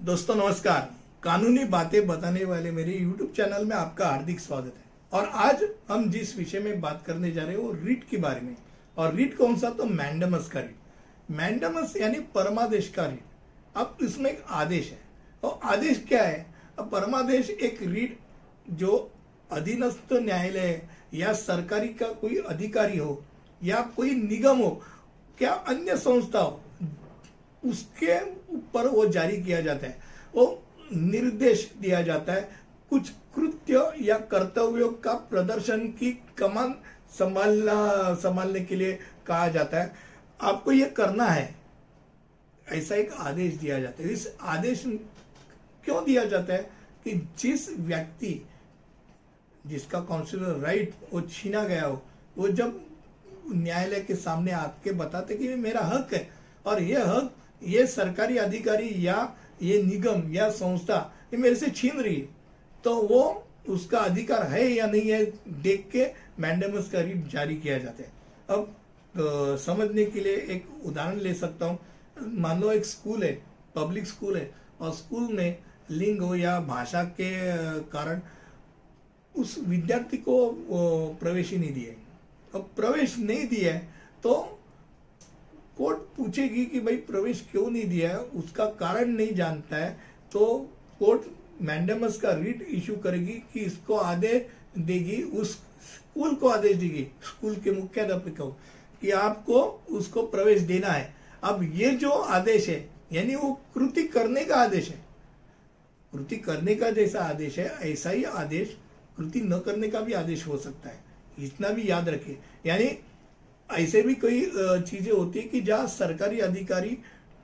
दोस्तों, नमस्कार। कानूनी बातें बताने वाले मेरे YouTube चैनल में आपका हार्दिक स्वागत है। और आज हम जिस विषय में बात करने जा रहे हैं, वो रीट के बारे में। और रिट कौन सा? तो मैंडमस का रिट। मैंडमस यानी परमादेश का रीट। अब इसमें एक आदेश है। और आदेश क्या है? अब परमादेश एक रीट जो अधीनस्थ न्यायालय या सरकारी का कोई अधिकारी हो या कोई निगम हो, क्या अन्य संस्था हो उसके ऊपर वो जारी किया जाता है। वो निर्देश दिया जाता है कुछ कृत्य या कर्तव्यों का प्रदर्शन की कमान संभालना, संभालने के लिए कहा जाता है। आपको ये करना है। ऐसा एक आदेश दिया जाता है। इस आदेश क्यों दिया जाता है कि जिस व्यक्ति जिसका काउंसिलर राइट वो छीना गया हो, वो जब न्यायालय के सामने आके बताते कि मेरा हक है और ये हक ये सरकारी अधिकारी या ये निगम या संस्था ये मेरे से छीन रही है। तो वो उसका अधिकार है या नहीं है देख के मैंडेमस का रीट जारी किया जाता है। अब आ, समझने के लिए एक उदाहरण ले सकता हूँ। मान लो एक स्कूल है पब्लिक स्कूल है और स्कूल में लिंग हो या भाषा के कारण उस विद्यार्थी को प्रवेश ही नहीं दिया अब प्रवेश नहीं दिया है तो कोर्ट पूछेगी कि भाई प्रवेश क्यों नहीं दिया है, उसका कारण नहीं जानता है तो कोर्ट मैंडेमस का रीट इश्यू करेगी कि इसको आदेश देगी, उस स्कूल को आदेश देगी, स्कूल के मुख्याध्यापक, को कि आपको उसको प्रवेश देना है। अब ये जो आदेश है, यानी वो कृति करने का आदेश है, कृति करने का जैसा आदेश है, ऐसा ही आदेश कृति न करने का भी आदेश हो सकता है। इतना भी याद रखें यानी ऐसे भी कई चीज़ें होती है कि जहाँ सरकारी अधिकारी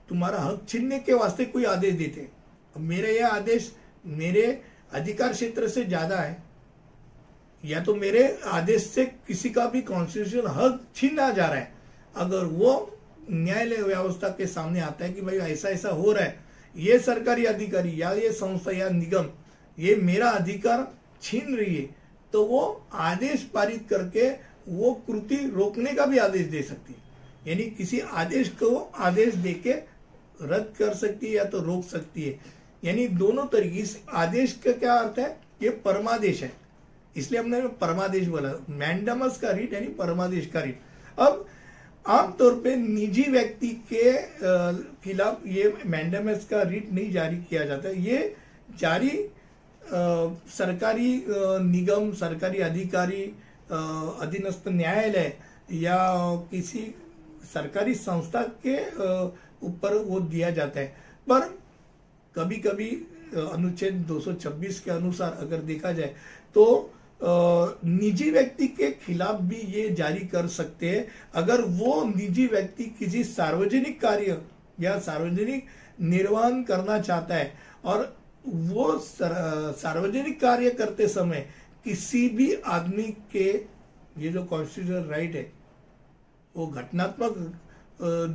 तुम्हारा हक छीनने के वास्ते कोई आदेश देते मेरे यह आदेश मेरे अधिकार क्षेत्र से ज़्यादा है। या तो मेरे आदेश से किसी का भी कॉन्स्टिट्यूशन हक छीना जा रहा है। अगर वो न्यायालय व्यवस्था के सामने आता है कि भाई ऐसा ऐसा हो रहा है, ये सरकारी अधिकारी या ये संस्था या निगम, ये मेरा अधिकार छीन रही है तो वो आदेश पारित करके वो कृति रोकने का भी आदेश दे सकती है। यानी किसी आदेश को आदेश देके रद्द कर सकती है या तो रोक सकती है। यानी दोनों तरीके से आदेश का क्या अर्थ है? ये परमादेश है। इसलिए हमने परमादेश बोला। मैंडमस का रीट यानी परमादेश का रीट अब आमतौर पे निजी व्यक्ति के खिलाफ ये मैंडमस का रीट नहीं जारी किया जाता। ये जारी आ, सरकारी निगम सरकारी अधिकारी अधीनस्थ न्यायालय या किसी सरकारी संस्था के ऊपर वो दिया जाता है। पर कभी कभी अनुच्छेद 226 के अनुसार अगर देखा जाए तो निजी व्यक्ति के खिलाफ भी ये जारी कर सकते हैं। अगर वो निजी व्यक्ति किसी सार्वजनिक कार्य या सार्वजनिक निर्वहन करना चाहता है और वो सार्वजनिक कार्य करते समय किसी भी आदमी के, ये जो कॉन्स्टिट्यूशन राइट है, वो घटनात्मक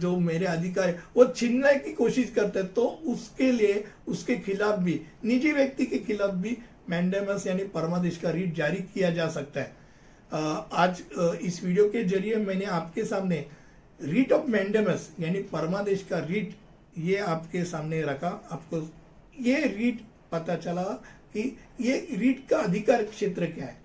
जो मेरे अधिकार है, वो छीनने की कोशिश करते हैं तो उसके लिए, उसके खिलाफ भी, निजी व्यक्ति के खिलाफ भी मैंडेमस यानी परमादेश का रीट जारी किया जा सकता है। आज इस वीडियो के ज़रिए मैंने आपके सामने रीट ऑफ़ मैंडेमस यानी परमादेश का रीट ये आपके सामने रखा। आपको ये रीट पता चला कि ये रीट का अधिकार क्षेत्र क्या है?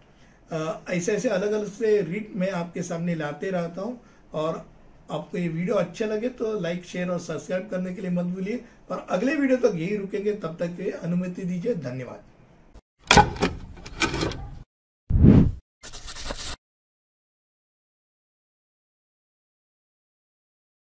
ऐसे ऐसे अलग अलग से रीट मैं आपके सामने लाते रहता हूँ और आपको ये वीडियो अच्छा लगे तो लाइक, शेयर और सब्सक्राइब करने के लिए मत भूलिए। और अगले वीडियो तक यही रुकेंगे, तब तक के अनुमति दीजिए। धन्यवाद।